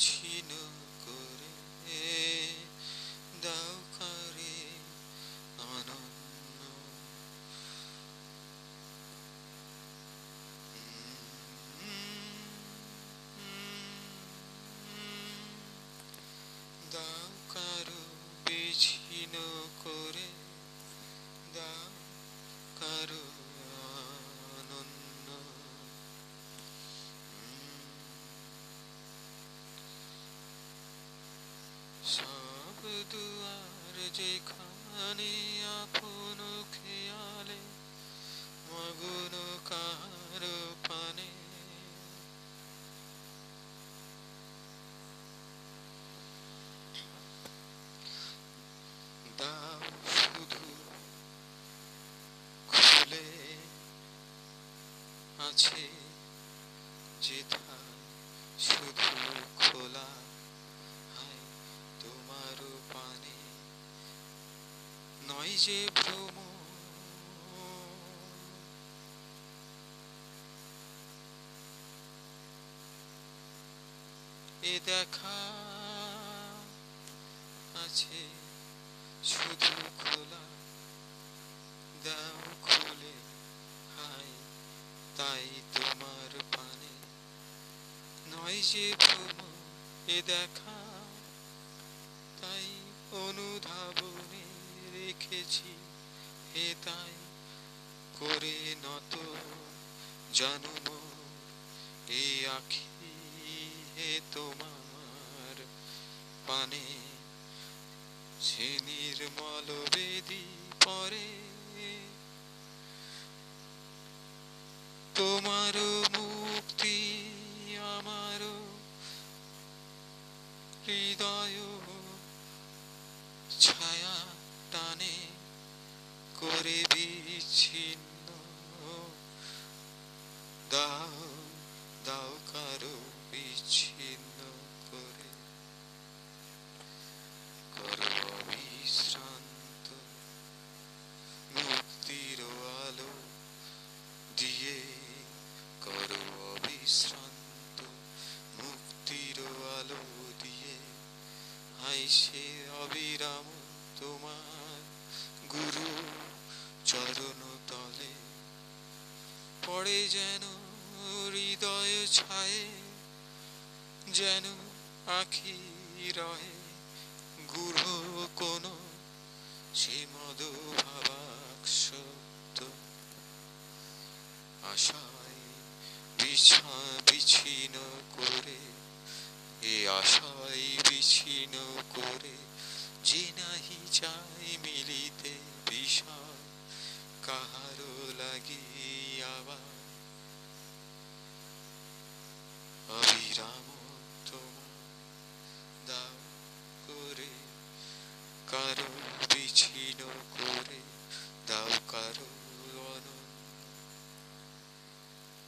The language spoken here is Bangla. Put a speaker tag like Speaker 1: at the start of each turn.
Speaker 1: বিচ্ছিন্ন করে দাও করে অনন্য। দাও কারও বিচ্ছিন্ন করে দাও দুয়ার যেখানে আপন খেয়ালে মগুন কার পানে। দাও শুধু খুলে আছে যেথা শুধু খোলা তোমার পানে। নয় যে ভ্রম এ দেখা আছে শুধু খোলা। দাও খুলে। হাই তাই তোমার পানে। নয় যে ভ্রম এ দেখা রেখেছি হে তাই করে নত জানো মোর এই আখি হে তোমার পানে সে নির্মল বেদি পরে। তোমার মুক্তি আমার হৃদয় ছায়া টানে। করে বিচ্ছিন্ন। দাও দাও কারও বিচ্ছিন্ন করে। করো অবিশ্রান্ত। মুক্তির আলো দিয়ে করো অবিশ্রান্ত। মুক্তির আলো দিয়ে হাই সে অবিরাম তোমার গুরু। পড়ে যেন হৃদয় ছায়ে, যেন আখি রহে গুরু কোন সে মদ ভাবাক্সত আশায় বিছা বিছিন্ন করে, এ আশায় বিছিন্ন করে যে নাহি চাই মিলিতে বিষয়, কাহারো লাগি আবার